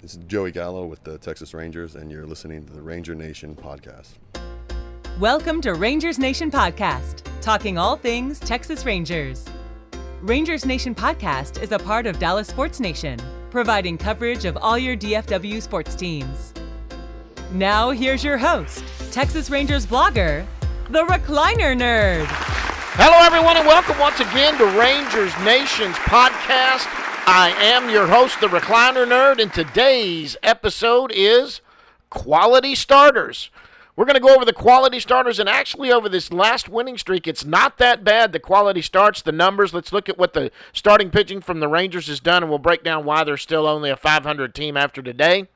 This is Joey Gallo with the Texas Rangers, and you're listening to the Ranger Nation podcast. Welcome to Rangers Nation Podcast, talking all things Texas Rangers. Rangers Nation Podcast is a part of Dallas Sports Nation, providing coverage of all your DFW sports teams. Now, here's your host, Texas Rangers blogger, the Recliner Nerd. Hello, everyone, and welcome once again to Rangers Nation's podcast. I am your host, the Recliner Nerd, and today's episode is Quality Starters. We're going to go over the quality starters and actually over this last winning streak. It's not that bad. The quality starts, the numbers. Let's look at what the starting pitching from the Rangers has done, and we'll break down why they're still only a 500 team after today.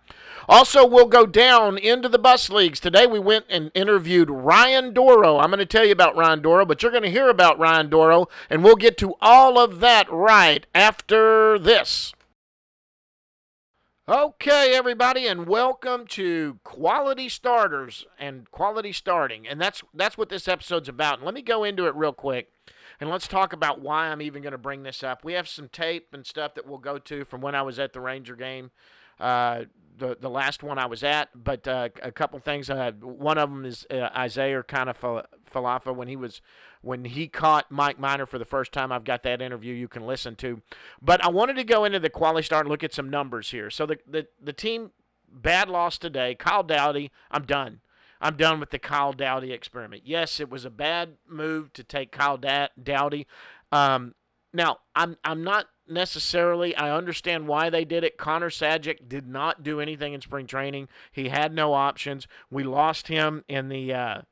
Also, we'll go down into the bus leagues. Today we went and interviewed Ryan Dorow. I'm going to tell you about Ryan Dorow, but you're going to hear about Ryan Dorow, and we'll get to all of that right after this. Okay, everybody, and welcome to Quality Starters and Quality Starting. And that's that's what this episode's about. And let me go into it real quick. And let's talk about why I'm even going to bring this up. We have some tape and stuff that we'll go to from when I was at the Ranger game uh, the the last one I was at, but uh, a couple things. Uh, one of them is uh, Isiah Kiner-Falefa when he was when he caught Mike Minor for the first time. I've got that interview you can listen to, but I wanted to go into the quality start and look at some numbers here. So the the, the team bad loss today. Kyle Dowdy, I'm done. I'm done with the Kyle Dowdy experiment. Yes, it was a bad move to take Kyle da- Dowdy. Um, now, I'm I'm not necessarily. I understand why they did it. Connor Sadzeck did not do anything in spring training. He had no options. We lost him in the uh,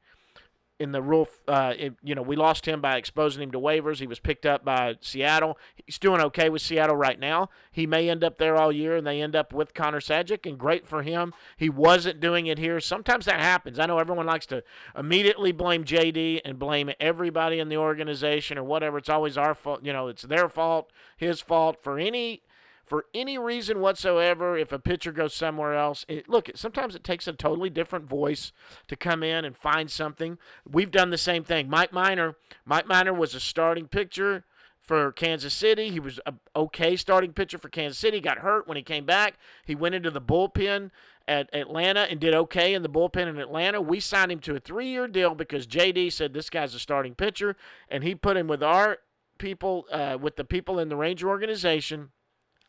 in the rule, uh, it, you know, we lost him by exposing him to waivers. He was picked up by Seattle. He's doing okay with Seattle right now. He may end up there all year, and they end up with Connor Sadzeck, and great for him. He wasn't doing it here. Sometimes that happens. I know everyone likes to immediately blame JD and blame everybody in the organization or whatever. It's always our fault. You know, it's their fault, his fault for any for any reason whatsoever, if a pitcher goes somewhere else, it, look, sometimes it takes a totally different voice to come in and find something. We've done the same thing. Mike Minor, Mike Minor was a starting pitcher for Kansas City. He was a okay starting pitcher for Kansas City. Got hurt when he came back. He went into the bullpen at Atlanta and did okay in the bullpen in Atlanta. We signed him to a three-year deal because JD said this guy's a starting pitcher, and he put him with our people, uh, with the people in the Ranger organization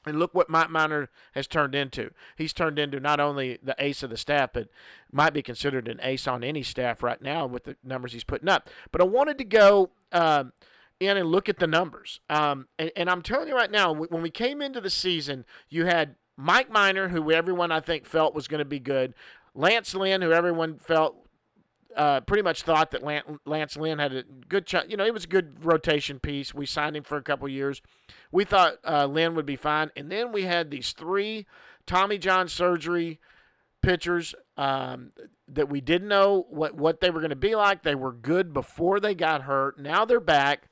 and look what Mike Minor has turned into. He's turned into not only the ace of the staff, but might be considered an ace on any staff right now with the numbers he's putting up. But I wanted to go um, in and look at the numbers. Um, and, and, I'm telling you right now, when we came into the season, you had Mike Minor, who everyone I think felt was going to be good. Lance Lynn, who everyone felt uh, pretty much thought that Lance Lynn had a good, you know, it was a good rotation piece. We signed him for a couple years. We thought uh, Lynn would be fine, and then we had these three Tommy John surgery pitchers um, that we didn't know what what they were going to be like. They were good before they got hurt. Now they're back,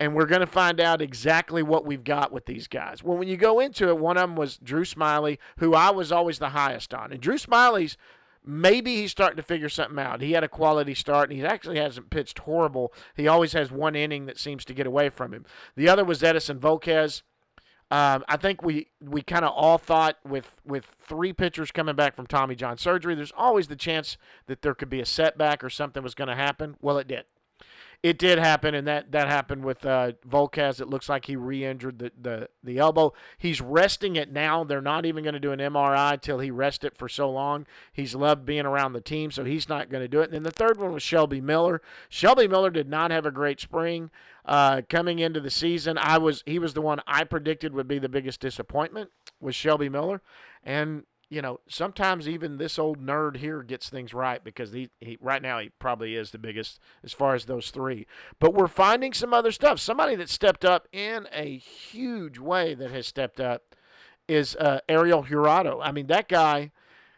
and we're going to find out exactly what we've got with these guys. Well, when you go into it, one of them was Drew Smyly, who I was always the highest on, and Drew Smyly's maybe he's starting to figure something out. He had a quality start, and he actually hasn't pitched horrible. He always has one inning that seems to get away from him. The other was Edinson Volquez. Um, I think we we kind of all thought with with three pitchers coming back from Tommy John surgery, there's always the chance that there could be a setback or something was going to happen. Well, it did it did happen, and that, that happened with uh, Volquez. It looks like he re-injured the, the, the elbow. He's resting it now. They're not even going to do an MRI till he rests it for so long. He's loved being around the team, so he's not going to do it. And then the third one was Shelby Miller. Shelby Miller did not have a great spring uh, coming into the season. I was he was the one I predicted would be the biggest disappointment was Shelby Miller, and you know, sometimes even this old nerd here gets things right because he, he right now he probably is the biggest as far as those three. But we're finding some other stuff. Somebody that stepped up in a huge way that has stepped up is uh, Ariel Jurado. I mean, that guy.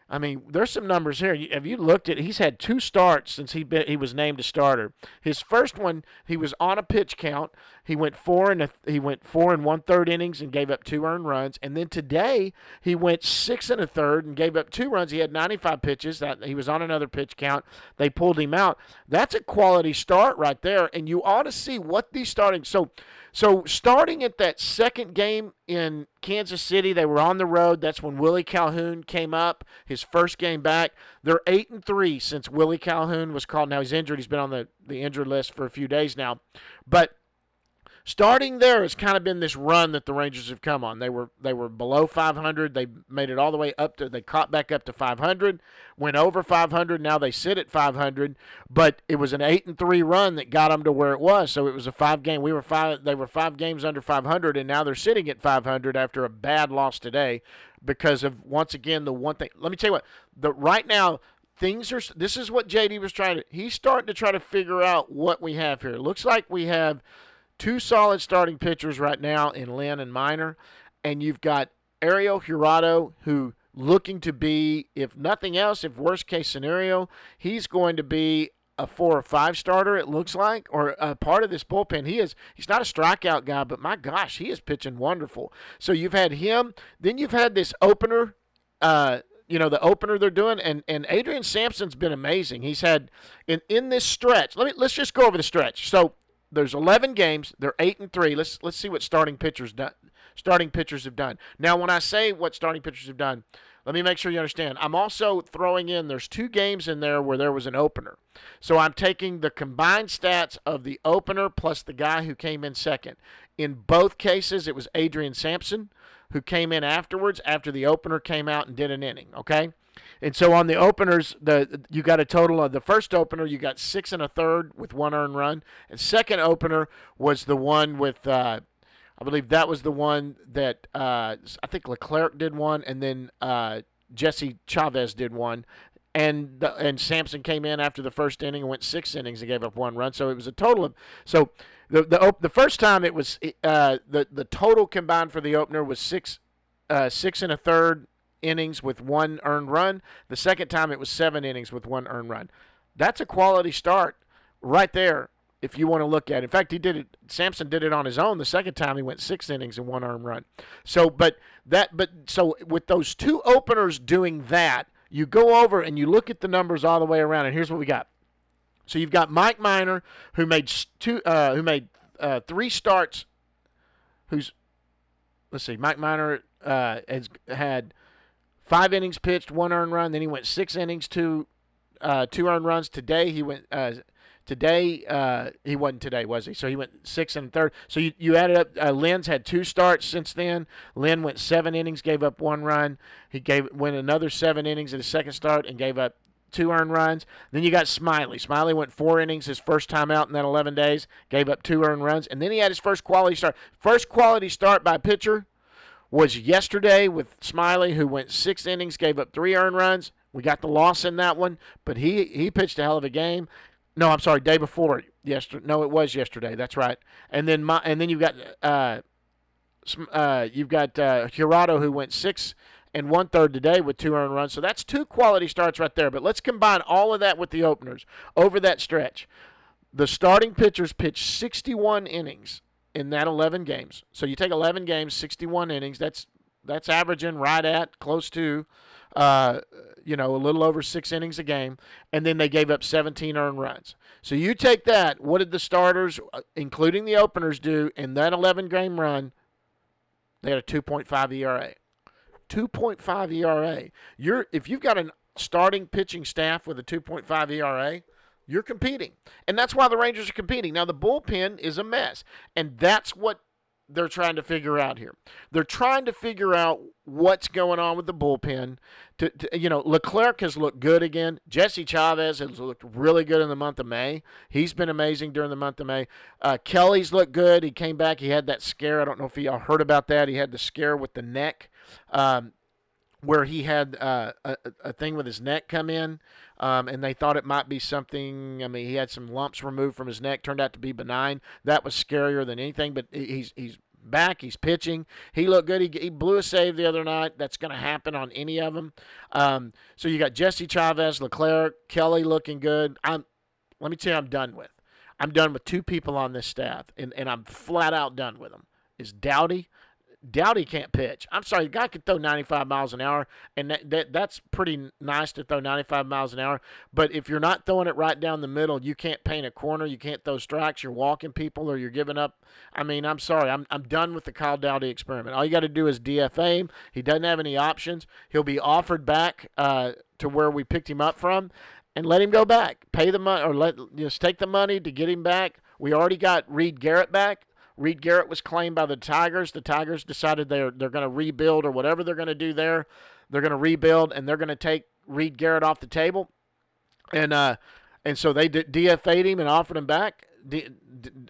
I mean, there's some numbers here. Have you looked at? He's had two starts since he been, he was named a starter. His first one, he was on a pitch count. He went four and a, he went four and one third innings and gave up two earned runs. And then today he went six and a third and gave up two runs. He had 95 pitches. That he was on another pitch count. They pulled him out. That's a quality start right there. And you ought to see what these starting. So so starting at that second game in Kansas City, they were on the road. That's when Willie Calhoun came up, his first game back. They're eight and three since Willie Calhoun was called. Now he's injured. He's been on the, the injured list for a few days now. But starting there has kind of been this run that the Rangers have come on. They were they were below 500. They made it all the way up to they caught back up to 500, went over 500. Now they sit at 500, but it was an eight and three run that got them to where it was. So it was a five game. We were five. They were five games under 500, and now they're sitting at 500 after a bad loss today because of once again the one thing. Let me tell you what. The right now things are this is what JD was trying to he's starting to try to figure out what we have here. It looks like we have two solid starting pitchers right now in Lynn and Minor, and you've got Ariel Jurado, who looking to be, if nothing else, if worst case scenario, he's going to be a four or five starter. It looks like, or a part of this bullpen. He is. He's not a strikeout guy, but my gosh, he is pitching wonderful. So you've had him. Then you've had this opener. Uh, you know the opener they're doing and and Adrian Sampson's been amazing. He's had in in this stretch. Let me let's just go over the stretch. So there's 11 games. They're eight and three. Let's let's see what starting pitchers done. Starting pitchers have done. Now, when I say what starting pitchers have done, let me make sure you understand. I'm also throwing in there's two games in there where there was an opener. So I'm taking the combined stats of the opener plus the guy who came in second. In both cases, it was Adrian Sampson who came in afterwards after the opener came out and did an inning. Okay. And so on the openers, the you got a total of the first opener, you got six and a third with one earned run, and second opener was the one with. Uh, I believe that was the one that uh, I think Leclerc did one, and then uh, Jesse Chavez did one, and the, and Sampson came in after the first inning and went six innings and gave up one run. So it was a total of so the the the first time it was uh, the the total combined for the opener was six uh, six and a third innings with one earned run. The second time it was seven innings with one earned run. That's a quality start right there if you want to look at it. In fact, he did it Sampson did it on his own. The second time he went 6 innings and one earned run. So, but that but so with those two openers doing that, you go over and you look at the numbers all the way around and here's what we got. So you've got Mike Minor who made two uh, who made uh, three starts who's let's see, Mike Minor uh, has had Five innings pitched, one earned run. Then he went six innings, two uh, two earned runs. Today he went. Uh, today uh, he wasn't today, was he? So he went six and third. So you, you added up. Uh, Lynn's had two starts since then. Lynn went seven innings, gave up one run. He gave went another seven innings at his second start and gave up two earned runs. Then you got Smyly. Smyly went four innings his first time out in that 11 days, gave up two earned runs, and then he had his first quality start. First quality start by pitcher was yesterday with Smyly, who went six innings, gave up three earned runs. We got the loss in that one, but he he pitched a hell of a game. No, I'm sorry, day before yesterday. No, it was yesterday. That's right. And then my and then you've got uh, uh you've got uh, Jurado who went six and one third today with two earned runs. So that's two quality starts right there. But let's combine all of that with the openers over that stretch. The starting pitchers pitched 61 innings in that 11 games. So you take 11 games, 61 innings. That's that's averaging right at close to, uh, you know, a little over six innings a game, and then they gave up 17 earned runs. So you take that. What did the starters, uh, including the openers, do in that 11 game run? They had a 2.5 ERA. 2.5 ERA. You're if you've got a starting pitching staff with a 2.5 ERA you're competing. And that's why the Rangers are competing. Now, the bullpen is a mess. And that's what they're trying to figure out here. They're trying to figure out what's going on with the bullpen. To, to, you know, Leclerc has looked good again. Jesse Chavez has looked really good in the month of May. He's been amazing during the month of May. Uh, Kelley's looked good. He came back. He had that scare. I don't know if y'all heard about that. He had the scare with the neck. Um, where he had uh, a, a thing with his neck come in, um, and they thought it might be something. I mean, he had some lumps removed from his neck, turned out to be benign. That was scarier than anything. But he's he's back. He's pitching. He looked good. He, he blew a save the other night. That's going to happen on any of them. Um, so you got Jesse Chavez, Leclerc, Kelley looking good. I'm. Let me tell you, I'm done with. I'm done with two people on this staff, and, and I'm flat out done with them. Is Dowdy Dowdy can't pitch. I'm sorry, the guy can throw 95 miles an hour, and that, that, that's pretty nice to throw 95 miles an hour. But if you're not throwing it right down the middle, you can't paint a corner, you can't throw strikes, you're walking people, or you're giving up. I mean, I'm sorry, I'm, I'm done with the Kyle Dowdy experiment. All you got to do is DFA him. He doesn't have any options. He'll be offered back uh, to where we picked him up from, and let him go back. Pay the money, or let you just take the money to get him back. We already got Reed Garrett back. Reed Garrett was claimed by the Tigers. The Tigers decided they're they're going to rebuild or whatever they're going to do there. They're going to rebuild and they're going to take Reed Garrett off the table, and uh, and so they DFA'd him and offered him back. D,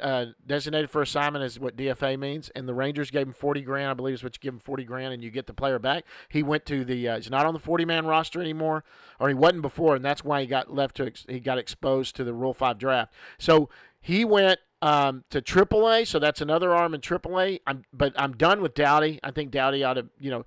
uh, designated for assignment is what DFA means, and the Rangers gave him forty grand. I believe is what you give him forty grand, and you get the player back. He went to the. Uh, he's not on the forty man roster anymore, or he wasn't before, and that's why he got left to. He got exposed to the Rule Five draft. So he went um, to AAA, so that's another arm in AAA. I'm, but I'm done with Dowdy. I think Dowdy ought to, you know,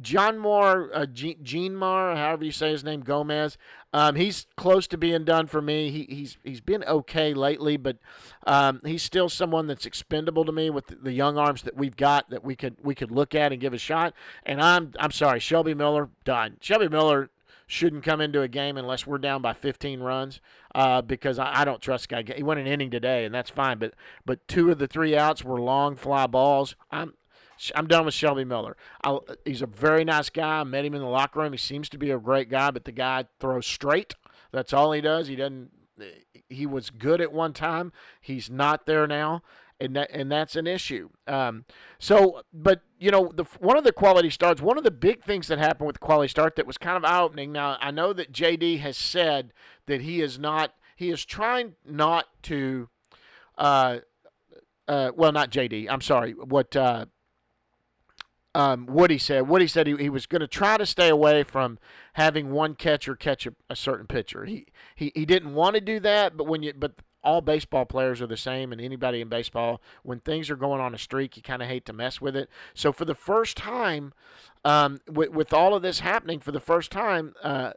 John Moore, uh, Jeanmar, however you say his name, Gomez. Um, he's close to being done for me. He, he's he's been okay lately, but um, he's still someone that's expendable to me with the, the young arms that we've got that we could we could look at and give a shot. And I'm I'm sorry, Shelby Miller done. Shelby Miller shouldn't come into a game unless we're down by 15 runs uh, because I, I, don't trust guy. He went an inning today, and that's fine. But but two of the three outs were long fly balls. I'm I'm done with Shelby Miller. I, he's a very nice guy. I met him in the locker room. He seems to be a great guy, but the guy throws straight. That's all he does. He doesn't. He was good at one time. He's not there now and that and that's an issue. Um, so, but you know, the one of the quality starts, one of the big things that happened with quality start that was kind of eye opening. Now, I know that JD has said that he is not, he is trying not to, uh, uh, well, not JD. I'm sorry. What uh, um, Woody said. Woody said he, he was going to try to stay away from having one catcher catch a, a certain pitcher. He, he he didn't want to do that, but when you but all baseball players are the same, and anybody in baseball, when things are going on a streak, you kind of hate to mess with it. So for the first time, um, with, with all of this happening, for the first time, uh,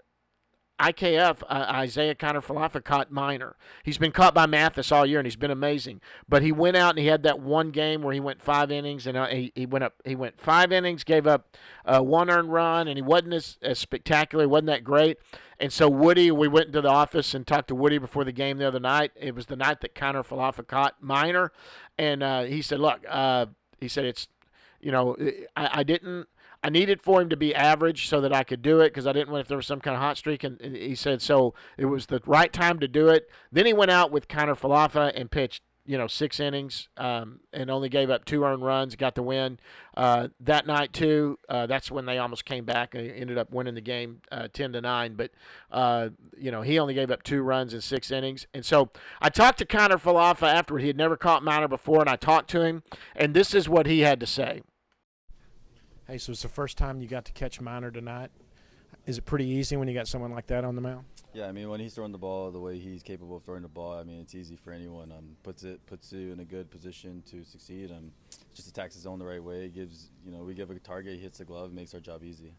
IKF, uh, Isiah Kiner-Falefa caught Minor. He's been caught by Mathis all year, and he's been amazing. But he went out and he had that one game where he went five innings, and uh, he, he went up. He went five innings, gave up uh, one earned run, and he wasn't as, as spectacular. He wasn't that great. And so Woody, we went into the office and talked to Woody before the game the other night. It was the night that Kiner-Falefa caught Minor, and uh, he said, "Look," uh, he said, "It's, you know, I, I didn't." I needed for him to be average so that I could do it because I didn't want if there was some kind of hot streak. And he said so it was the right time to do it. Then he went out with Kiner-Falefa and pitched you know six innings um, and only gave up two earned runs. Got the win uh, that night too. Uh, that's when they almost came back and ended up winning the game uh, ten to nine. But uh, you know he only gave up two runs in six innings. And so I talked to Kiner-Falefa after he had never caught Minor before, and I talked to him, and this is what he had to say. Hey, so it's the first time you got to catch Minor tonight. Is it pretty easy when you got someone like that on the mound? Yeah, I mean when he's throwing the ball the way he's capable of throwing the ball, I mean it's easy for anyone. Um, puts it puts you in a good position to succeed. Um, just attacks his zone the right way. Gives you know we give a target, he hits the glove, makes our job easy.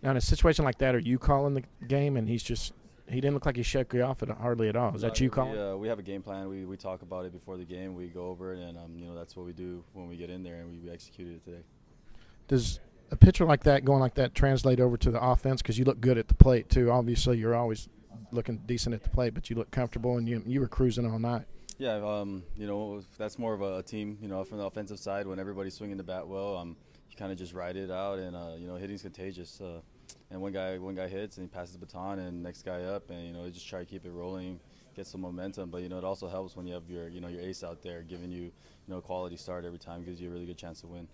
Now in a situation like that, are you calling the game and he's just he didn't look like he shook you off at hardly at all. Is that uh, you calling? Yeah, uh, we have a game plan. We, we talk about it before the game. We go over it, and um, you know that's what we do when we get in there, and we, we executed it today. Does a pitcher like that going like that translate over to the offense because you look good at the plate too. Obviously, you're always looking decent at the plate, but you look comfortable and you you were cruising all night. Yeah, um, you know that's more of a team. You know, from the offensive side, when everybody's swinging the bat well, um, you kind of just ride it out, and uh, you know, hitting's contagious. Uh, and one guy one guy hits and he passes the baton, and next guy up, and you know, you just try to keep it rolling, get some momentum. But you know, it also helps when you have your you know your ace out there giving you you know a quality start every time, gives you a really good chance to win.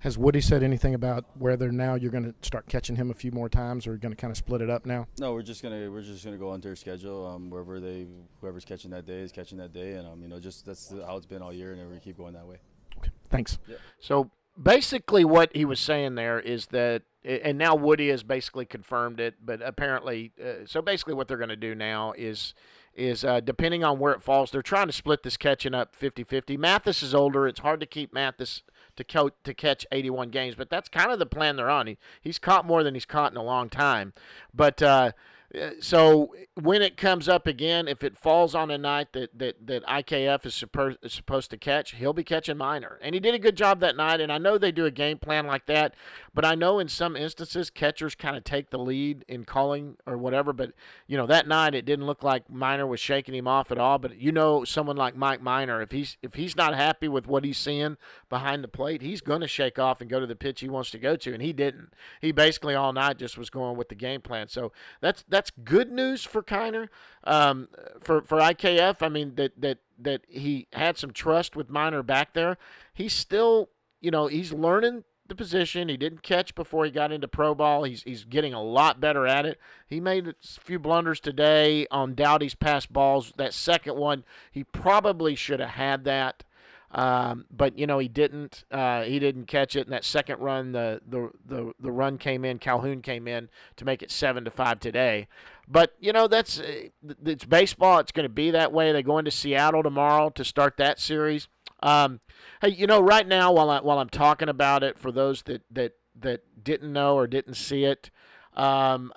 Has Woody said anything about whether now you're going to start catching him a few more times, or you're going to kind of split it up now? No, we're just gonna we're just gonna go on their schedule. Um, wherever they whoever's catching that day is catching that day, and um, you know, just that's how it's been all year, and we're gonna keep going that way. Okay, thanks. Yeah. So basically, what he was saying there is that, and now Woody has basically confirmed it, but apparently, uh, so basically, what they're going to do now is is uh, depending on where it falls, they're trying to split this catching up 50-50. Mathis is older; it's hard to keep Mathis to, co- to catch 81 games, but that's kind of the plan they're on. He, he's caught more than he's caught in a long time. But uh, uh, Uh, so when it comes up again, if it falls on a night that that, that IKF is supposed is supposed to catch, he'll be catching minor, and he did a good job that night. And I know they do a game plan like that, but I know in some instances catchers kind of take the lead in calling or whatever. But you know that night it didn't look like Minor was shaking him off at all. But you know someone like Mike Minor, if he's if he's not happy with what he's seeing behind the plate, he's going to shake off and go to the pitch he wants to go to, and he didn't. He basically all night just was going with the game plan. So that's that's good news for Kiner, um, for for IKF. I mean that that that he had some trust with Minor back there. He's still, you know, he's learning the position. He didn't catch before he got into pro ball. He's he's getting a lot better at it. He made a few blunders today on Dowdy's pass balls. That second one, he probably should have had that. Um, but you know he didn't. Uh, he didn't catch it in that second run. The, the the the run came in. Calhoun came in to make it seven to five today. But you know that's uh, it's baseball. It's going to be that way. They go into Seattle tomorrow to start that series. Um, hey, you know right now while I while I'm talking about it for those that that that didn't know or didn't see it, um,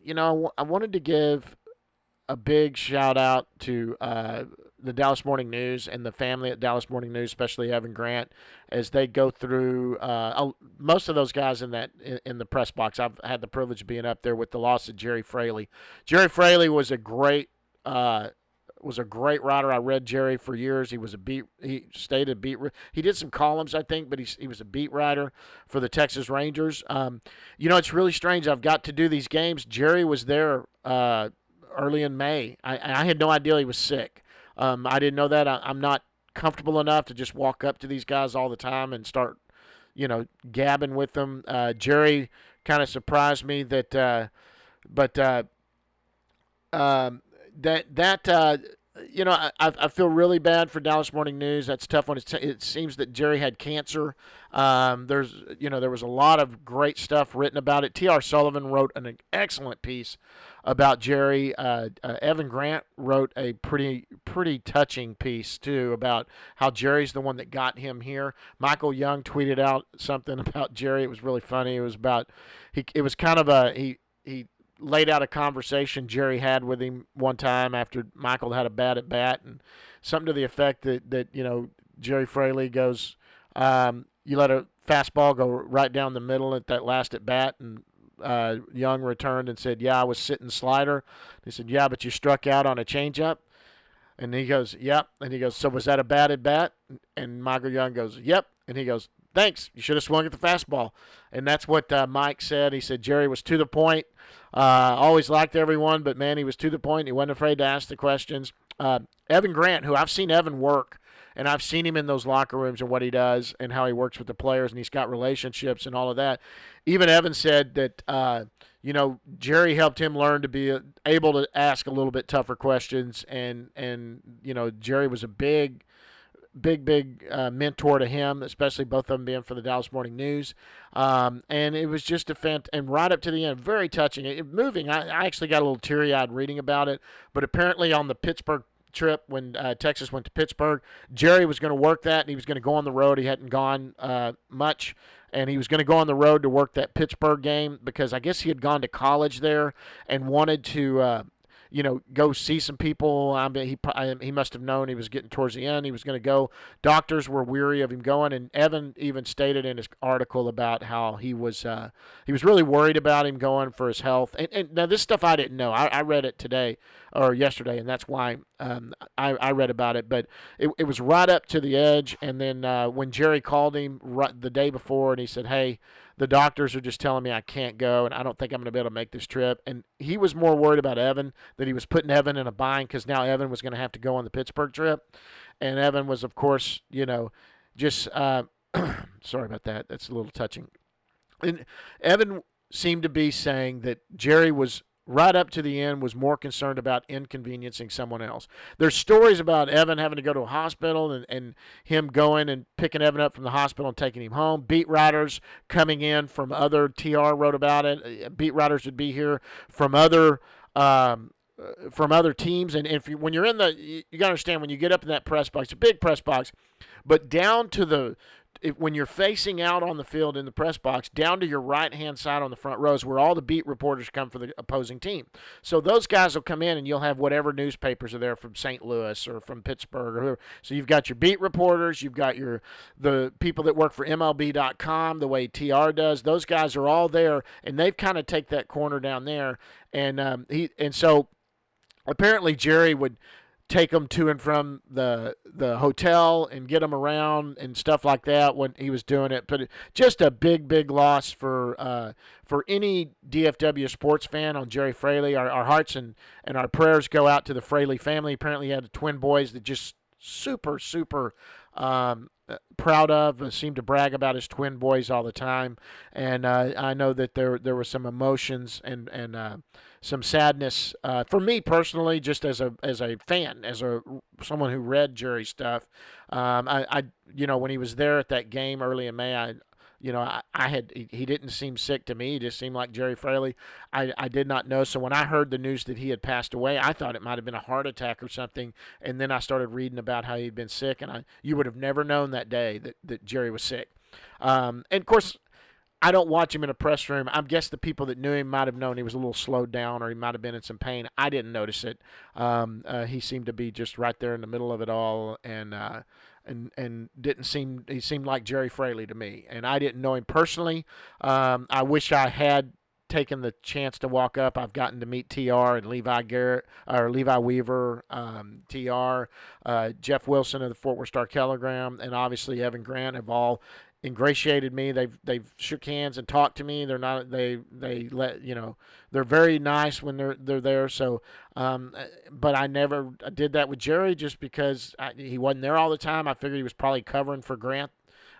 you know I wanted to give a big shout out to. Uh, the Dallas Morning News and the family at Dallas Morning News, especially Evan Grant, as they go through uh, most of those guys in that in, in, the press box. I've had the privilege of being up there with the loss of Gerry Fraley. Gerry Fraley was a great uh, was a great writer. I read Gerry for years. He was a beat. He stayed a beat. He did some columns, I think, but he he was a beat writer for the Texas Rangers. Um, you know, it's really strange. I've got to do these games. Gerry was there uh, early in May. I, I had no idea he was sick. Um, I didn't know that. I, am not comfortable enough to just walk up to these guys all the time and start, you know, gabbing with them. Uh, Gerry kind of surprised me that, uh, but uh, um, that that uh, you know, I, I feel really bad for Dallas Morning News. That's tough one. it seems that Gerry had cancer. Um, there's, you know, there was a lot of great stuff written about it. T.R. Sullivan wrote an excellent piece about Gerry. Uh, uh, Evan Grant wrote a pretty, pretty touching piece too about how Gerry's the one that got him here. Michael Young tweeted out something about Gerry. It was really funny. It was about he. It was kind of a he he laid out a conversation Gerry had with him one time after Michael had a bad at bat, and something to the effect that that you know Gerry Fraley goes, um, you let a fastball go right down the middle at that last at bat, and uh, Young returned and said, "Yeah, I was sitting slider." He said, "Yeah, but you struck out on a changeup." And he goes, "Yep." And he goes, "So was that a at bat?" And Michael Young goes, "Yep." And he goes, "Thanks. You should have swung at the fastball." And that's what uh, Mike said. He said Gerry was to the point. Uh, always liked everyone, but man, he was to the point. He wasn't afraid to ask the questions. Uh, Evan Grant, who I've seen Evan work, and I've seen him in those locker rooms and what he does and how he works with the players, and he's got relationships and all of that. Even Evan said that, uh, you know, Gerry helped him learn to be able to ask a little bit tougher questions, and and you know, Gerry was a big big, big uh, mentor to him, especially both of them being for the Dallas Morning News. Um, and it was just a fant- and right up to the end, very touching. It, moving. I, I actually got a little teary eyed reading about it, but apparently on the Pittsburgh trip when uh, Texas went to Pittsburgh, Gerry was going to work that and he was going to go on the road. He hadn't gone uh, much. And he was going to go on the road to work that Pittsburgh game because I guess he had gone to college there and wanted to uh, you know, go see some people. I mean, he he must have known he was getting towards the end. He was going to go. Doctors were weary of him going, and Evan even stated in his article about how he was uh, he was really worried about him going for his health. And, and now this stuff I didn't know. I, I read it today or yesterday, and that's why um, I, I read about it. But it, it was right up to the edge. And then uh, when Gerry called him right, the day before, and he said, "Hey." The doctors are just telling me I can't go, and I don't think I'm going to be able to make this trip. And he was more worried about Evan that he was putting Evan in a bind because now Evan was going to have to go on the Pittsburgh trip, and Evan was, of course, you know, just uh, sorry about that. That's a little touching. And Evan seemed to be saying that Gerry was right up to the end was more concerned about inconveniencing someone else. There's stories about Evan having to go to a hospital and, and him going and picking Evan up from the hospital and taking him home. Beat writers coming in from other TR wrote about it. Uh, beat writers would be here from other um, uh, from other teams. And if you, when you're in the, you, you got to understand when you get up in that press box, a big press box, but down to the if, when you're facing out on the field in the press box, down to your right hand side on the front rows, where all the beat reporters come for the opposing team. So those guys will come in, and you'll have whatever newspapers are there from St. Louis or from Pittsburgh or whoever. So you've got your beat reporters, you've got your the people that work for MLB.com, the way TR does. Those guys are all there, and they've kind of take that corner down there, and um, he and so apparently Gerry would take him to and from the the hotel and get him around and stuff like that when he was doing it. But just a big, big loss for uh, for any DFW sports fan on Gerry Fraley. Our, our hearts and, and our prayers go out to the Fraley family. Apparently, he had twin boys that just super, super um, proud of. Seemed to brag about his twin boys all the time, and uh, I know that there there were some emotions and and uh, some sadness uh, for me personally, just as a as a fan, as a someone who read Gerry stuff. Um, I, I you know when he was there at that game early in May, I you know, I, I had he, didn't seem sick to me. He just seemed like Gerry Fraley. I, I did not know. So when I heard the news that he had passed away, I thought it might have been a heart attack or something. And then I started reading about how he'd been sick, and I you would have never known that day that, that Gerry was sick. Um, and of course, I don't watch him in a press room. I guess the people that knew him might have known he was a little slowed down or he might have been in some pain. I didn't notice it. Um, uh, he seemed to be just right there in the middle of it all, and uh, and and didn't seem he seemed like Gerry Fraley to me. And I didn't know him personally. Um, I wish I had taken the chance to walk up. I've gotten to meet TR and Levi Garrett or Levi Weaver, um, TR, uh, Jeff Wilson of the Fort Worth Star Telegram, and obviously Evan Grant have all ingratiated me. They've they've shook hands and talked to me. They're not they they let you know they're very nice when they're they're there. So, um, but I never did that with Gerry just because I, he wasn't there all the time. I figured he was probably covering for Grant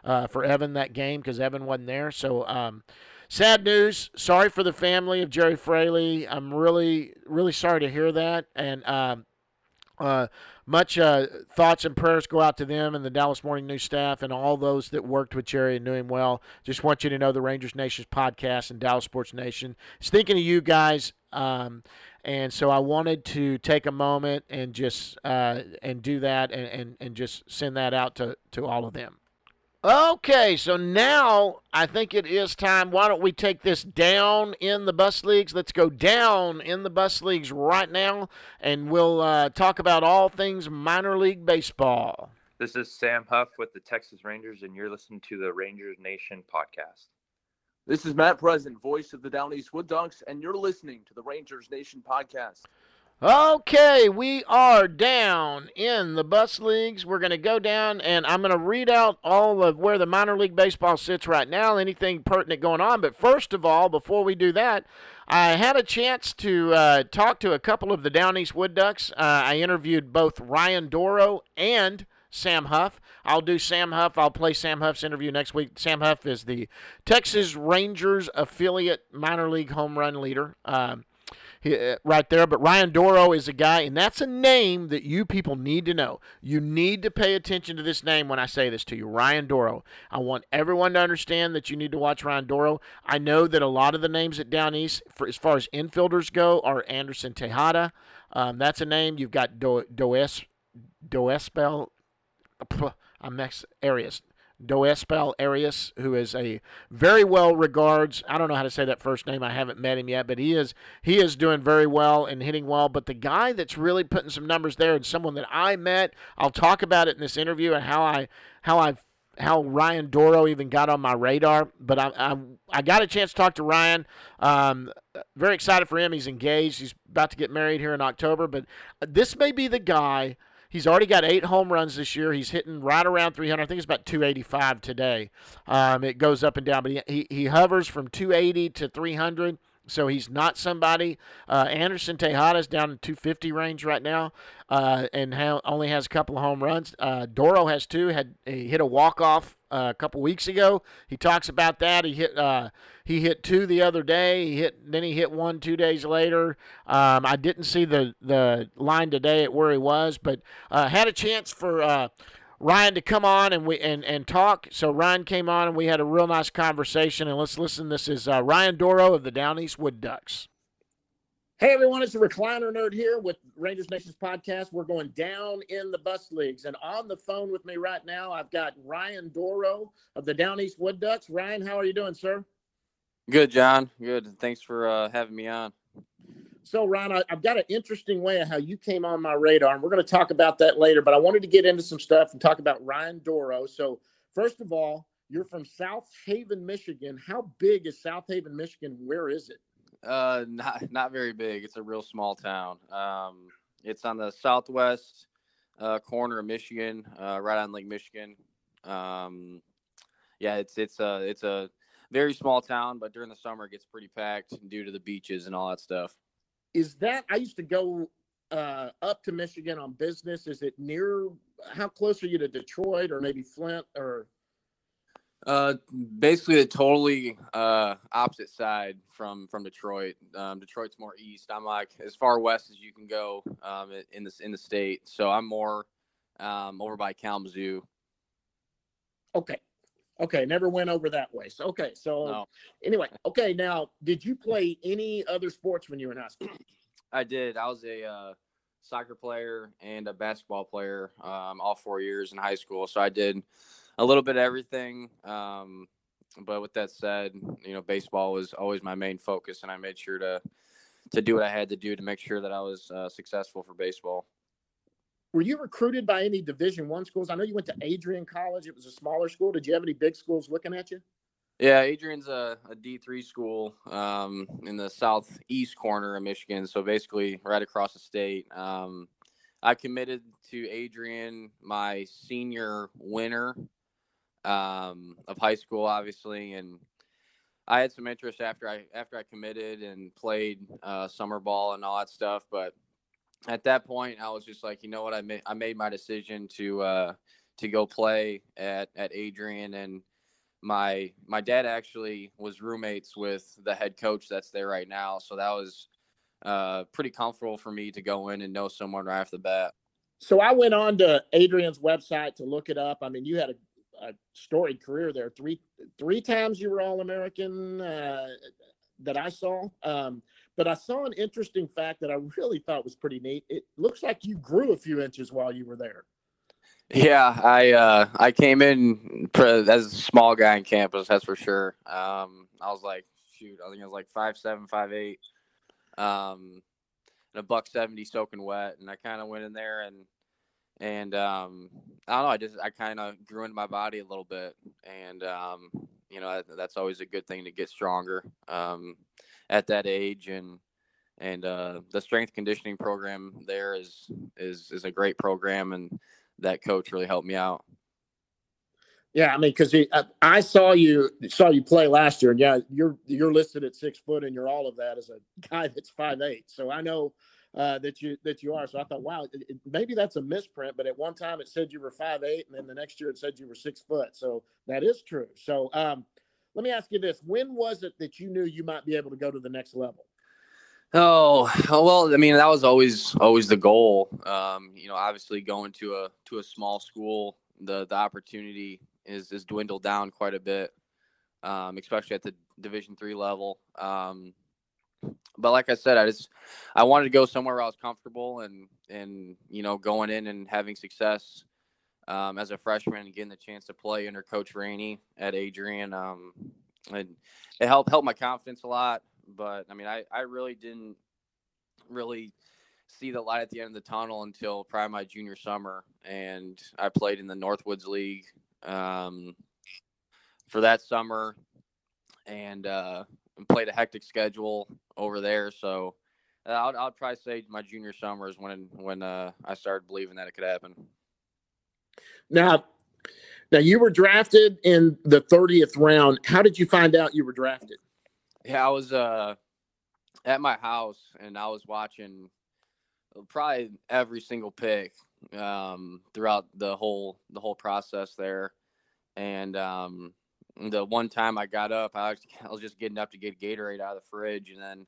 uh, for Evan that game because Evan wasn't there. So. Um, sad news. Sorry for the family of Gerry Fraley. I'm really, really sorry to hear that. And um, uh, much uh, thoughts and prayers go out to them and the Dallas Morning News staff and all those that worked with Gerry and knew him well. Just want you to know the Rangers Nation's podcast and Dallas Sports Nation is thinking of you guys. Um, and so I wanted to take a moment and just uh, and do that and, and, and just send that out to, to all of them. Okay, so now I think it is time. Why don't we take this down in the bus leagues? Let's go down in the bus leagues right now, and we'll uh, talk about all things minor league baseball. This is Sam Huff with the Texas Rangers, and you're listening to the Rangers Nation podcast. This is Matt Present, voice of the Down East Wood Ducks, and you're listening to the Rangers Nation podcast. Okay, we are down in the bus leagues. We're going to go down, and I'm going to read out all of where the minor league baseball sits right now, anything pertinent going on. But first of all, before we do that, I had a chance to uh, talk to a couple of the Down East Wood Ducks. Uh, I interviewed both Ryan Dorow and Sam Huff. I'll do Sam Huff. I'll play Sam Huff's interview next week. Sam Huff is the Texas Rangers affiliate minor league home run leader. Um, right there. But Ryan Dorow is a guy, and that's a name that you people need to know. You need to pay attention to this name when I say this to you, Ryan Dorow. I want everyone to understand that you need to watch Ryan Dorow. I know that a lot of the names at Down East, for, as far as infielders go, are Anderson Tejeda. Um, that's a name. You've got Do, Does, Diosbel. I'm next Arias. Diosbel Arias, who is a very well regards. I don't know how to say that first name. I haven't met him yet, but he is he is doing very well and hitting well. But the guy that's really putting some numbers there, and someone that I met, I'll talk about it in this interview and how I how I how Ryan Dorow even got on my radar. But I I, I got a chance to talk to Ryan. Um, very excited for him. He's engaged. He's about to get married here in October. But this may be the guy He's already got eight home runs this year. He's hitting right around 300. I think it's about 285 today. Um, it goes up and down, but he, he, he hovers from 280 to 300. So he's not somebody. Uh, Anderson Tejeda is down in 250 range right now, uh, and ha- only has a couple of home runs. Uh, Dorow has two. Had he hit a walk off uh, a couple weeks ago. He talks about that. He hit uh, he hit two the other day. He hit then he hit one two days later. Um, I didn't see the the line today at where he was, but uh, had a chance for Ryan to come on and we and, and talk. So Ryan came on and we had a real nice conversation. And let's listen. This is uh, Ryan Dorow of the Down East Wood Ducks. Hey everyone, it's the Recliner Nerd here with Rangers Nations podcast. We're going down in the bus leagues, and on the phone with me right now, I've got Ryan Dorow of the Down East Wood Ducks. Ryan, how are you doing, sir? Good, John. Good. Thanks for uh, having me on. So, Ryan, I, have got an interesting way of how you came on my radar, and we're going to talk about that later. But I wanted to get into some stuff and talk about Ryan Dorow. So, first of all, you're from South Haven, Michigan. How big is South Haven, Michigan? Where is it? Uh, not not very big. It's a real small town. Um, it's on the southwest uh, corner of Michigan, uh, right on Lake Michigan. Um, yeah, it's it's a it's a very small town, but during the summer it gets pretty packed due to the beaches and all that stuff. Is that I used to go uh, up to Michigan on business? Is it near? How close are you to Detroit or maybe Flint or? Uh, basically the totally uh opposite side from from Detroit. Um, Detroit's more east. I'm like as far west as you can go um in this in the state. So I'm more um over by Kalamazoo. Okay. Okay, never went over that way. So okay, so No. anyway, okay. Now, did you play any other sports when you were in high school? I did. I was a uh, soccer player and a basketball player um, all four years in high school. So I did a little bit of everything. Um, but with that said, you know, baseball was always my main focus, and I made sure to to do what I had to do to make sure that I was uh, successful for baseball. Were you recruited by any Division One schools? I know you went to Adrian College. It was a smaller school. Did you have any big schools looking at you? Yeah, Adrian's a, a D3 school um, in the southeast corner of Michigan. So basically, right across the state. Um, I committed to Adrian my senior winter um, of high school, obviously, and I had some interest after I after I committed and played uh, summer ball and all that stuff. But at that point, I was just like, you know what, I made I made my decision to uh, to go play at at Adrian and my my dad actually was roommates with the head coach that's there right now so that was uh, pretty comfortable for me to go in and know someone right off the bat So I went on to Adrian's website to look it up. I mean, you had a, a storied career there. Three three times you were All American uh, that I saw. Um, but I saw an interesting fact that I really thought was pretty neat. It looks like you grew a few inches while you were there. yeah i uh i came in as a small guy in campus that's for sure um i was like shoot i think i was like five seven five eight um and a buck 70 soaking wet and i kind of went in there and and um i don't know i just i kind of grew into my body a little bit. And um you know that, that's always a good thing to get stronger um at that age. And and uh the strength conditioning program there is is is a great program. And that coach really helped me out. Yeah, I mean, because I, I saw you saw you play last year, and yeah, you're you're listed at six foot, and you're all of that as a guy that's five eight. So I know uh, that you that you are. So I thought, wow, it, maybe that's a misprint. But at one time it said you were five eight, and then the next year it said you were six foot. So that is true. So um, let me ask you this: When was it that you knew you might be able to go to the next level? Oh well, I mean that was always always the goal. Um, you know, obviously going to a to a small school, the the opportunity is is dwindled down quite a bit, um, especially at the Division three level. Um, but like I said, I just I wanted to go somewhere where I was comfortable and and you know going in and having success um, as a freshman and getting the chance to play under Coach Rainey at Adrian. Um, it, it helped helped my confidence a lot. But I mean, I, I really didn't really see the light at the end of the tunnel until probably my junior summer, and I played in the Northwoods League um, for that summer, and uh, played a hectic schedule over there. So uh, I'll I'll probably say my junior summer is when when uh, I started believing that it could happen. Now, now you were drafted in the thirtieth round. How did you find out you were drafted? Yeah, I was uh at my house and I was watching probably every single pick um throughout the whole the whole process there. And um the one time I got up, I was, I was just getting up to get Gatorade out of the fridge and then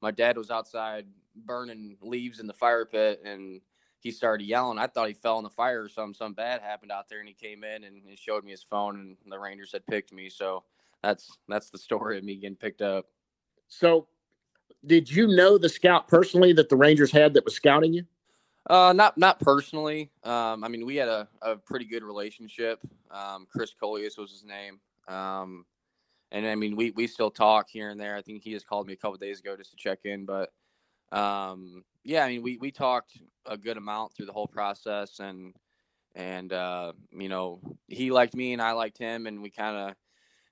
my dad was outside burning leaves in the fire pit and he started yelling. I thought he fell in the fire or something. Something bad happened out there, and he came in and, and showed me his phone, and the Rangers had picked me. So that's that's the story of me getting picked up. So did you know the scout personally that the Rangers had that was scouting you? Uh, not not personally. Um, I mean, we had a, a pretty good relationship. Um, Chris Colius was his name. Um, and I mean, we we still talk here and there. I think he just called me a couple days ago just to check in. But um, yeah, I mean, we we talked a good amount through the whole process, and and uh, you know, he liked me and I liked him, and we kind of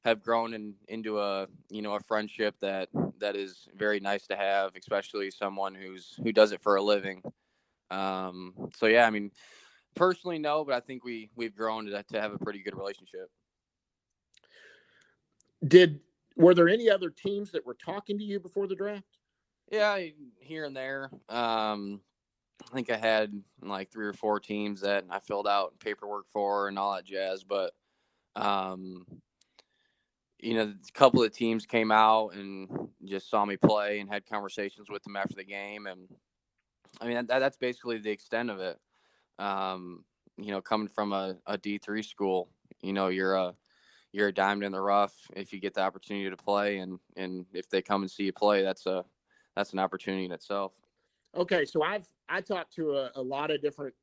have grown in, into a you know a friendship that that is very nice to have, especially someone who's who does it for a living. Um, so yeah, I mean, personally, no, but I think we we've grown to, to have a pretty good relationship. Did were there any other teams that were talking to you before the draft? Yeah, here and there. Um, I think I had like three or four teams that I filled out paperwork for and all that jazz. But, um, you know, a couple of teams came out and just saw me play and had conversations with them after the game. And I mean, that, that's basically the extent of it. Um, you know, coming from a a D3 school, you know, you're a, you're a diamond in the rough if you get the opportunity to play. And, and if they come and see you play, that's a, that's an opportunity in itself. Okay, so I've I talked to a, a lot of different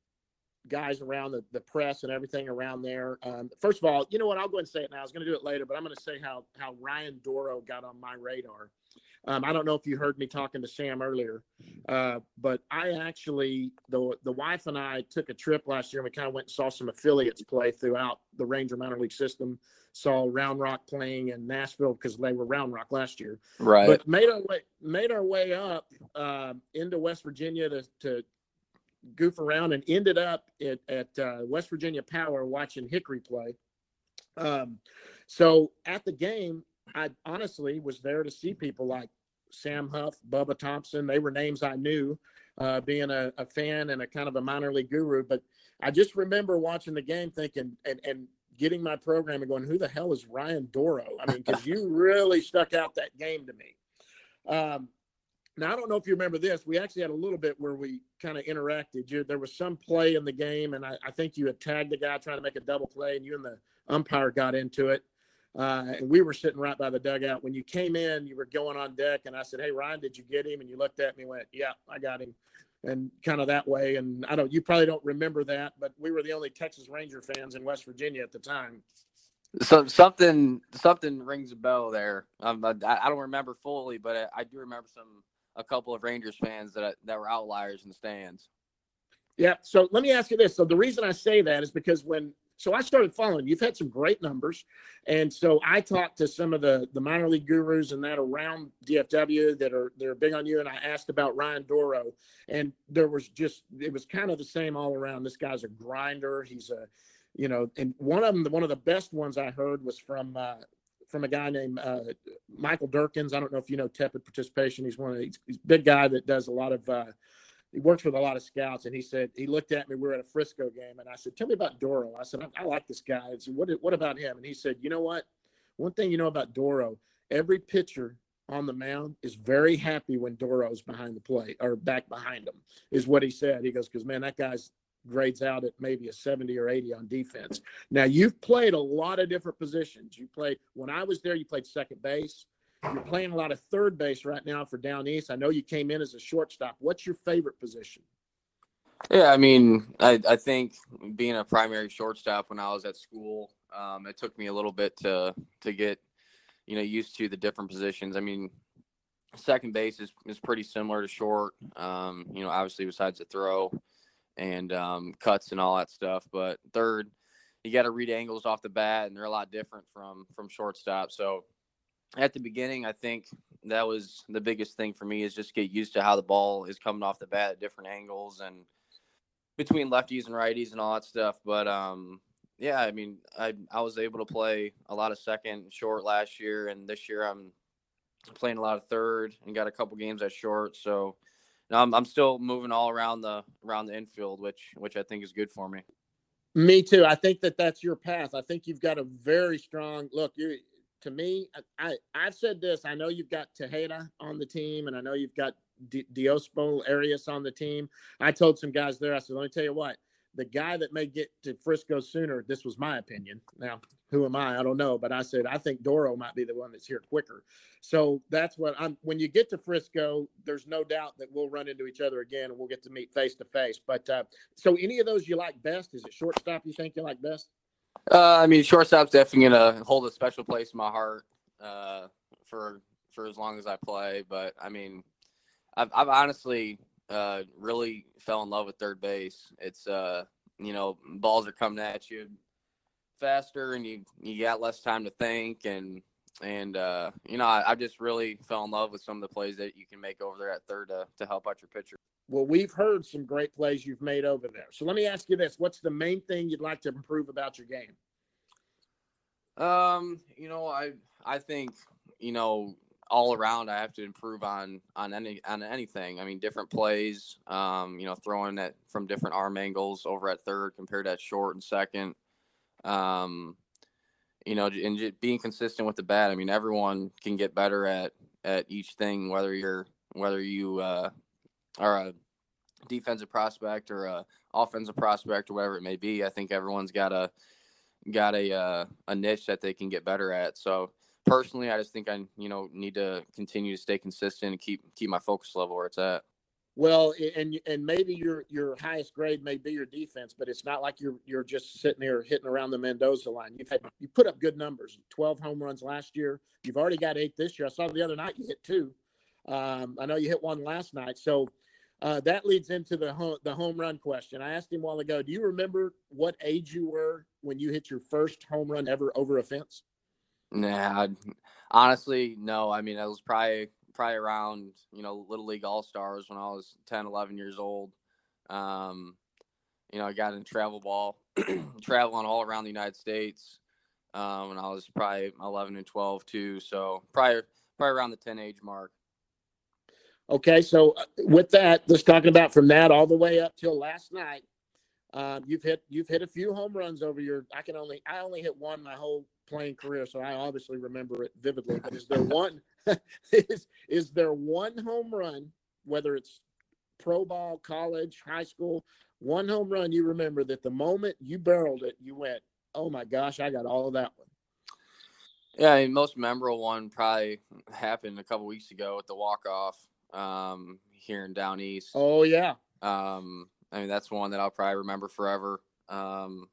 guys around the, the press and everything around there. Um, first of all, you know what? I'll go and say it now. I was going to do it later, but I'm going to say how how Ryan Dorow got on my radar. Um, I don't know if you heard me talking to Sam earlier, uh, but I actually the the wife and I took a trip last year and we kind of went and saw some affiliates play throughout the Ranger minor league system. Saw Round Rock playing in Nashville because they were Round Rock last year. Right. But made our way made our way up uh, into West Virginia to to goof around and ended up at, at uh, West Virginia Power watching Hickory play. Um, so at the game, I honestly was there to see people like Sam Huff, Bubba Thompson. They were names I knew, uh, being a, a, fan and a kind of a minor league guru. But I just remember watching the game, thinking and and getting my program and going, "Who the hell is Ryan Dorow?" I mean, because you really stuck out that game to me. Um, now I don't know if you remember this. We actually had a little bit where we kind of interacted. You, there was some play in the game, and I, I, think you had tagged the guy trying to make a double play, and you and the umpire got into it. Uh, and we were sitting right by the dugout. When you came in, you were going on deck, and I said, "Hey Ryan, did you get him?" And you looked at me and went, "Yeah, I got him." And kind of that way. And I don't. You probably don't remember that, but we were the only Texas Ranger fans in West Virginia at the time. So something something rings a bell there. Um, I, I don't remember fully, but I, I do remember some a couple of Rangers fans that that were outliers in the stands. Yeah. So let me ask you this. So the reason I say that is because when so I started following. You've had some great numbers, and so I talked to some of the the minor league gurus and that around DFW that are they're big on you. And I asked about Ryan Dorow, and there was just it was kind of the same all around. This guy's a grinder. He's a you know, and one of them, one of the best ones I heard was from uh, from a guy named uh, Michael Durkins. I don't know if you know Tepid Participation. He's one of these he's big guy that does a lot of. Uh, he works with a lot of scouts, and he said he looked at me. We were at a Frisco game, and I said, "Tell me about Dorow." I said, "I, I like this guy." I said, "What? What about him?" And he said, "You know what? One thing you know about Dorow, every pitcher on the mound is very happy when Dorow's behind the plate or back behind him." Is what he said. He goes, "Because man, that guy's grades out at maybe a 70 or 80 on defense. Now, you've played a lot of different positions. You played, when I was there, you played second base. You're playing a lot of third base right now for Down East. I know you came in as a shortstop. What's your favorite position? Yeah, I mean, I, I think being a primary shortstop when I was at school, um, it took me a little bit to to get, you know, used to the different positions. I mean, second base is, is pretty similar to short. Um, you know, obviously besides the throw, and um, cuts and all that stuff. But third, you got to read angles off the bat, and they're a lot different from from shortstop. So at the beginning, I think that was the biggest thing for me is just get used to how the ball is coming off the bat at different angles and between lefties and righties and all that stuff. But um, yeah, I mean, I I was able to play a lot of second short last year, and this year I'm playing a lot of third and got a couple games at short. So I'm I'm still moving all around the around the infield, which which I think is good for me. Me too. I think that that's your path. I think you've got a very strong look. You to me, I, I have said this. I know you've got Tejeda on the team, and I know you've got Di- Diosbel Arias on the team. I told some guys there. I said, let me tell you what. the guy that may get to Frisco sooner. This was my opinion. Now, who am I? I don't know, but I said I think Dorow might be the one that's here quicker. So that's what I'm. When you get to Frisco, there's no doubt that we'll run into each other again and we'll get to meet face to face. But uh, so, any of those you like best? Is it shortstop you think you like best? Uh, I mean, shortstop's definitely gonna hold a special place in my heart uh, for for as long as I play. But I mean, I've, I've honestly uh, really fell in love with third base. It's uh, you know, balls are coming at you faster, and you you got less time to think, and and uh, you know, I, I just really fell in love with some of the plays that you can make over there at third to to help out your pitcher. Well, we've heard some great plays you've made over there. So let me ask you this: What's the main thing you'd like to improve about your game? Um, you know, I I think you know all around I have to improve on on any on anything. I mean, different plays. Um, you know, throwing it from different arm angles over at third compared to at short and second. Um, you know, and just being consistent with the bat. I mean, everyone can get better at at each thing, whether you're whether you uh, are a defensive prospect or a offensive prospect or whatever it may be. I think everyone's got a got a uh, a niche that they can get better at. So personally, I just think I you know need to continue to stay consistent and keep keep my focus level where it's at. Well, and and maybe your your highest grade may be your defense, but it's not like you're you're just sitting there hitting around the Mendoza line. You've had you put up good numbers, twelve home runs last year. You've already got eight this year. I saw the other night you hit two. Um, I know you hit one last night. So uh, that leads into the home, the home run question. I asked him a while ago. Do you remember what age you were when you hit your first home run ever over a fence? Nah, honestly, no. I mean, I was probably probably around you know little league all stars when I was 10, 11 years old. Um, you know, I got in travel ball, traveling all around the United States. Um, when I was probably 11 and 12 too. So probably probably around the 10 age mark. Okay, so uh, with that, just talking about from that all the way up till last night, um, you've hit you've hit a few home runs over your. I can only I only hit one my whole playing career, so I obviously remember it vividly. But is there one is is there one home run, whether it's pro ball, college, high school, one home run you remember that the moment you barreled it, you went, "Oh my gosh, I got all of that one." Yeah, I mean, most memorable one probably happened a couple weeks ago with the walk off um, here in down east. Oh yeah. Um, I mean that's one that I'll probably remember forever. Um,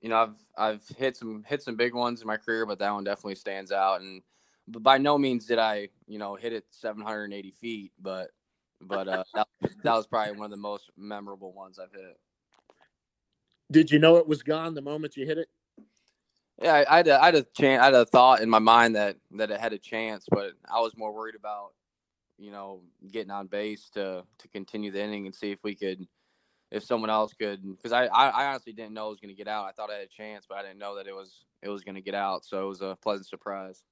you know, I've I've hit some hit some big ones in my career, but that one definitely stands out. And but by no means did I, you know, hit it 780 feet, but but uh, that, that was probably one of the most memorable ones I've hit. Did you know it was gone the moment you hit it? Yeah, I, I had a, I had a chance. I had a thought in my mind that that it had a chance, but I was more worried about you know, getting on base to to continue the inning and see if we could, if someone else could, because I, I, I honestly didn't know it was going to get out. I thought I had a chance, but I didn't know that it was it was going to get out. So it was a pleasant surprise.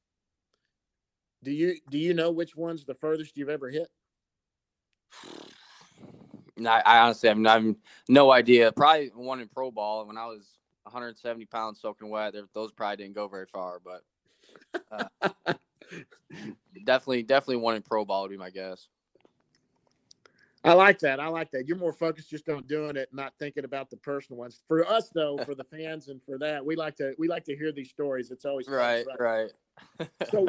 Do you do you know which one's the furthest you've ever hit? I, I honestly have no, have no idea. Probably one in pro ball when I was 170 pounds soaking wet. Those probably didn't go very far, but. Uh, definitely, definitely one in pro ball would be my guess. I like that. I like that. You're more focused just on doing it, not thinking about the personal ones. For us, though, for the fans and for that, we like to we like to hear these stories. It's always right, right. So,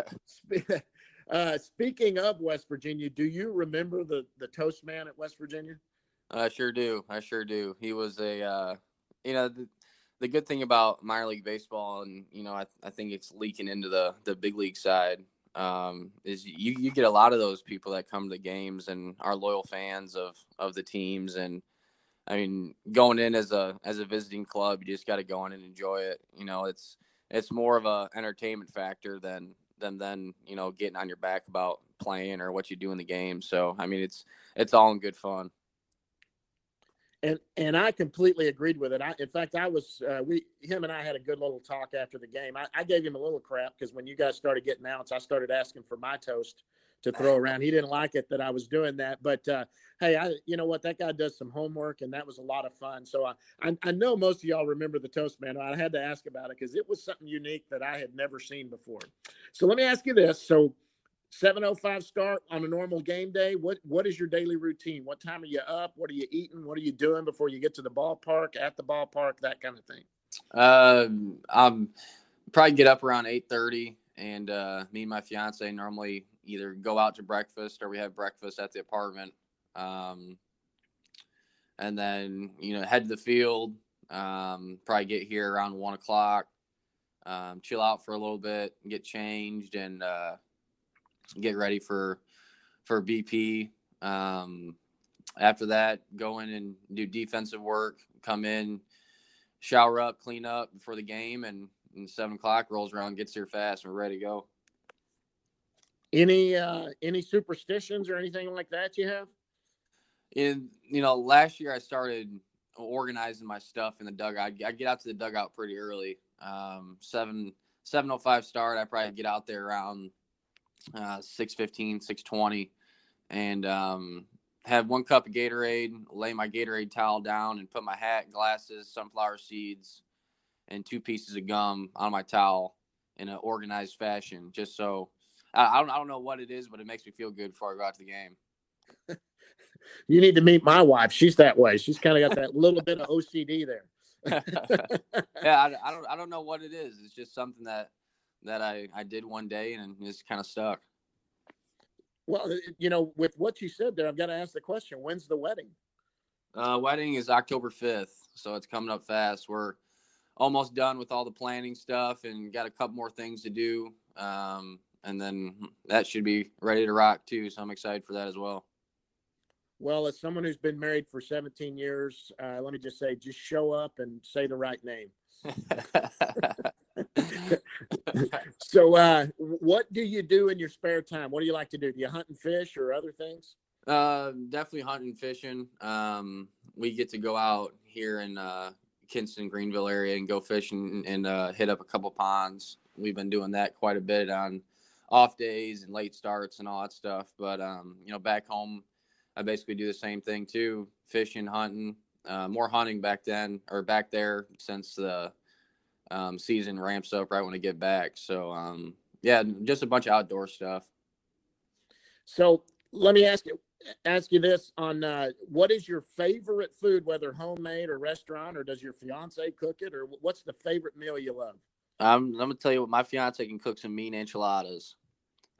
uh, speaking of West Virginia, do you remember the the toast man at West Virginia? I sure do. I sure do. He was a, uh, you know, the, the good thing about minor league baseball, and you know, I, I think it's leaking into the the big league side um, is you, you get a lot of those people that come to the games and are loyal fans of of the teams and I mean going in as a as a visiting club you just got to go in and enjoy it you know it's it's more of a entertainment factor than than then you know getting on your back about playing or what you do in the game so I mean it's it's all in good fun and and I completely agreed with it. I, in fact, I was uh, we him and I had a good little talk after the game. I, I gave him a little crap because when you guys started getting outs, I started asking for my toast to throw around. He didn't like it that I was doing that, but uh, hey, I you know what that guy does some homework, and that was a lot of fun. So I I, I know most of y'all remember the toast man. I had to ask about it because it was something unique that I had never seen before. So let me ask you this: so 7:05 start on a normal game day. What what is your daily routine? What time are you up? What are you eating? What are you doing before you get to the ballpark? At the ballpark, that kind of thing. Uh, I'm probably get up around eight thirty, and uh, me and my fiance normally either go out to breakfast or we have breakfast at the apartment. Um, and then you know head to the field. Um, probably get here around one o'clock. Um, chill out for a little bit, get changed, and uh, get ready for for BP. Um, after that, go in and do defensive work. Come in, shower up, clean up before the game, and, and seven o'clock rolls around, gets here fast, and we're ready to go. Any uh, any superstitions or anything like that you have? In you know, last year I started organizing my stuff in the dugout. I get out to the dugout pretty early. Um, seven seven oh five start. I probably get out there around uh, 615, 620, and um, have one cup of Gatorade, lay my Gatorade towel down, and put my hat, glasses, sunflower seeds, and two pieces of gum on my towel in an organized fashion, just so I, don't I don't know what it is, but it makes me feel good before I go out to the game. you need to meet my wife. She's that way. She's kind of got that little bit of OCD there. yeah, I, I, don't I don't know what it is. It's just something that that I I did one day and it's kind of stuck. Well, you know, with what you said there, I've got to ask the question: When's the wedding? Uh, wedding is October fifth, so it's coming up fast. We're almost done with all the planning stuff and got a couple more things to do. Um, and then that should be ready to rock too. So I'm excited for that as well. Well, as someone who's been married for 17 years, uh, let me just say, just show up and say the right name. so, uh, what do you do in your spare time? What do you like to do? Do you hunt and fish or other things? Uh, definitely hunting fishing. Um, we get to go out here in uh, Kinston, Greenville area and go fishing and uh, hit up a couple ponds. We've been doing that quite a bit on off days and late starts and all that stuff. But um, you know, back home, I basically do the same thing too: fishing, hunting. Uh, more hunting back then or back there since the um, season ramps up right when I get back. So um, yeah, just a bunch of outdoor stuff. So let me ask you ask you this on uh, what is your favorite food, whether homemade or restaurant, or does your fiance cook it, or what's the favorite meal you love? I'm, I'm gonna tell you what my fiance can cook some mean enchiladas.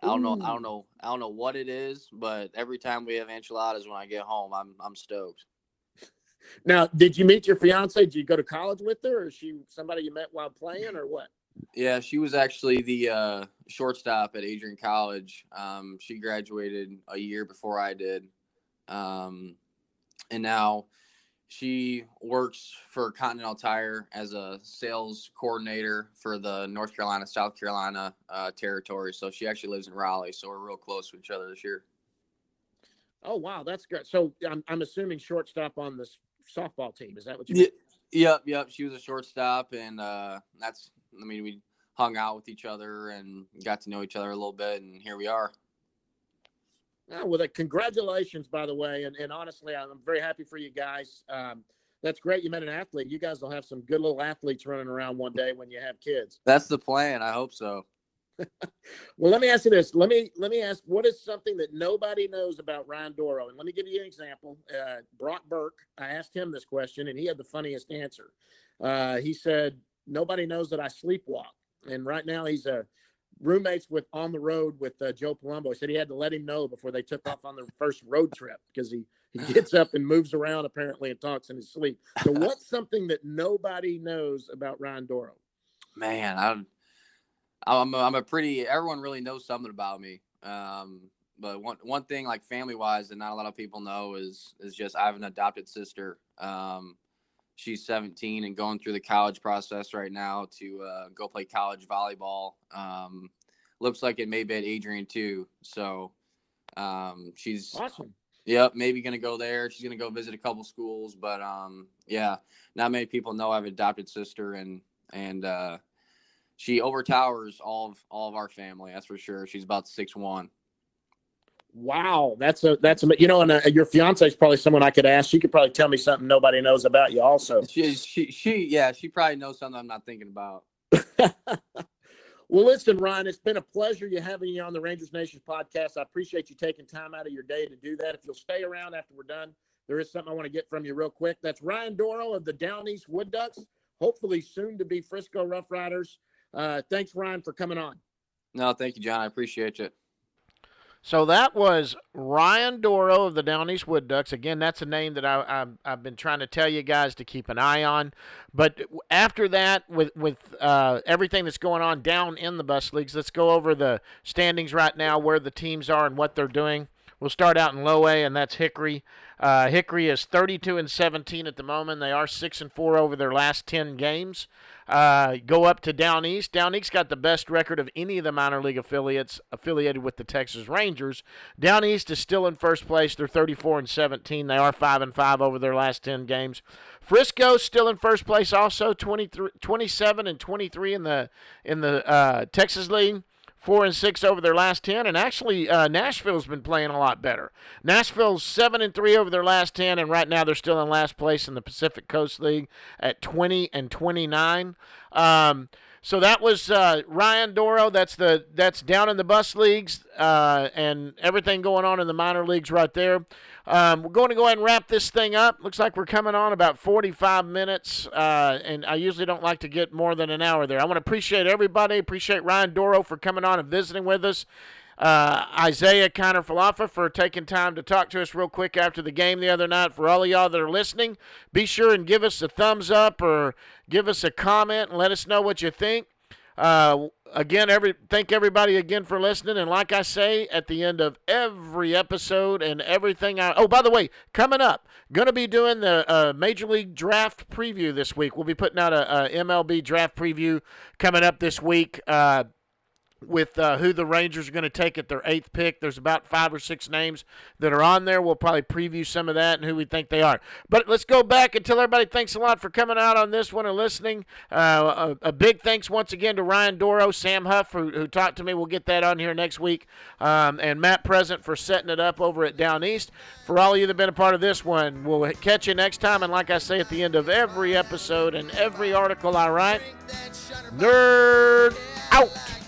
I don't know. I don't know. I don't know what it is, but every time we have enchiladas when I get home, I'm I'm stoked. Now, did you meet your fiance? Did you go to college with her, or is she somebody you met while playing, or what? Yeah, she was actually the uh, shortstop at Adrian College. Um, she graduated a year before I did, um, and now she works for Continental Tire as a sales coordinator for the North Carolina, South Carolina uh, territory. So she actually lives in Raleigh. So we're real close to each other this year. Oh wow, that's good. So I'm I'm assuming shortstop on the softball team. Is that what you? Yeah, yep, yep. She was a shortstop, and uh, that's. I mean, we hung out with each other and got to know each other a little bit, and here we are. Oh, well, congratulations, by the way, and, and honestly, I'm very happy for you guys. Um, that's great. You met an athlete. You guys will have some good little athletes running around one day when you have kids. That's the plan. I hope so. well, let me ask you this. Let me let me ask. What is something that nobody knows about Ryan Dorow? And let me give you an example. Uh, Brock Burke. I asked him this question, and he had the funniest answer. Uh, he said, "Nobody knows that I sleepwalk." And right now, he's a roommates with on the road with uh, Joe Palumbo. He said he had to let him know before they took off on their first road trip because he he gets up and moves around apparently and talks in his sleep. So what's something that nobody knows about Ryan Dorow? Man, I'm I'm a, I'm a pretty everyone really knows something about me. Um, but one one thing like family wise that not a lot of people know is is just I have an adopted sister. Um, she's 17 and going through the college process right now to uh, go play college volleyball. Um, looks like it may be at Adrian too. So um, she's awesome. Yep, maybe gonna go there. She's gonna go visit a couple schools, but um, yeah, not many people know I have an adopted sister, and and uh, she overtowers all of all of our family. That's for sure. She's about six one. Wow, that's a that's a you know, and uh, your fiance is probably someone I could ask. She could probably tell me something nobody knows about you. Also, she she she yeah, she probably knows something I'm not thinking about. Well, listen, Ryan, it's been a pleasure you having you on the Rangers Nation podcast. I appreciate you taking time out of your day to do that. If you'll stay around after we're done, there is something I want to get from you real quick. That's Ryan Dorow of the Down East Wood Ducks, hopefully soon to be Frisco Rough Riders. Uh, thanks, Ryan, for coming on. No, thank you, John. I appreciate it. So that was Ryan Dorow of the Down East Wood Ducks. Again, that's a name that I, I, have been trying to tell you guys to keep an eye on. But after that, with with uh, everything that's going on down in the bus leagues, let's go over the standings right now, where the teams are and what they're doing. We'll start out in low A, and that's Hickory. Uh, Hickory is 32 and 17 at the moment. They are six and four over their last 10 games. Uh, go up to Down East. Down East got the best record of any of the minor league affiliates affiliated with the Texas Rangers. Down East is still in first place. They're 34 and 17. They are five and five over their last 10 games. Frisco still in first place, also 23, 27 and 23 in the in the uh, Texas League four and six over their last ten, and actually uh, Nashville's been playing a lot better. Nashville's seven and three over their last ten, and right now they're still in last place in the Pacific Coast League at twenty and twenty nine. Um, so that was uh, Ryan Dorow. That's the that's down in the bus leagues uh, and everything going on in the minor leagues right there. Um, we're going to go ahead and wrap this thing up. Looks like we're coming on about 45 minutes, uh, and I usually don't like to get more than an hour there. I want to appreciate everybody. Appreciate Ryan Dorow for coming on and visiting with us. Uh, Isiah Kiner-Falefa for taking time to talk to us real quick after the game the other night. For all of y'all that are listening, be sure and give us a thumbs up or give us a comment and let us know what you think. Uh, again, every thank everybody again for listening. And like I say at the end of every episode and everything, I oh by the way, coming up, gonna be doing the uh, Major League Draft preview this week. We'll be putting out a, a MLB Draft preview coming up this week. Uh, with uh, who the Rangers are going to take at their eighth pick. There's about five or six names that are on there. We'll probably preview some of that and who we think they are. But let's go back and tell everybody thanks a lot for coming out on this one and listening. Uh, a, a, big thanks once again to Ryan Dorow, Sam Huff, who, who, talked to me. We'll get that on here next week. Um, and Matt Present for setting it up over at Down East. For all of you that have been a part of this one, we'll catch you next time. And like I say at the end of every episode and every article I write, nerd out.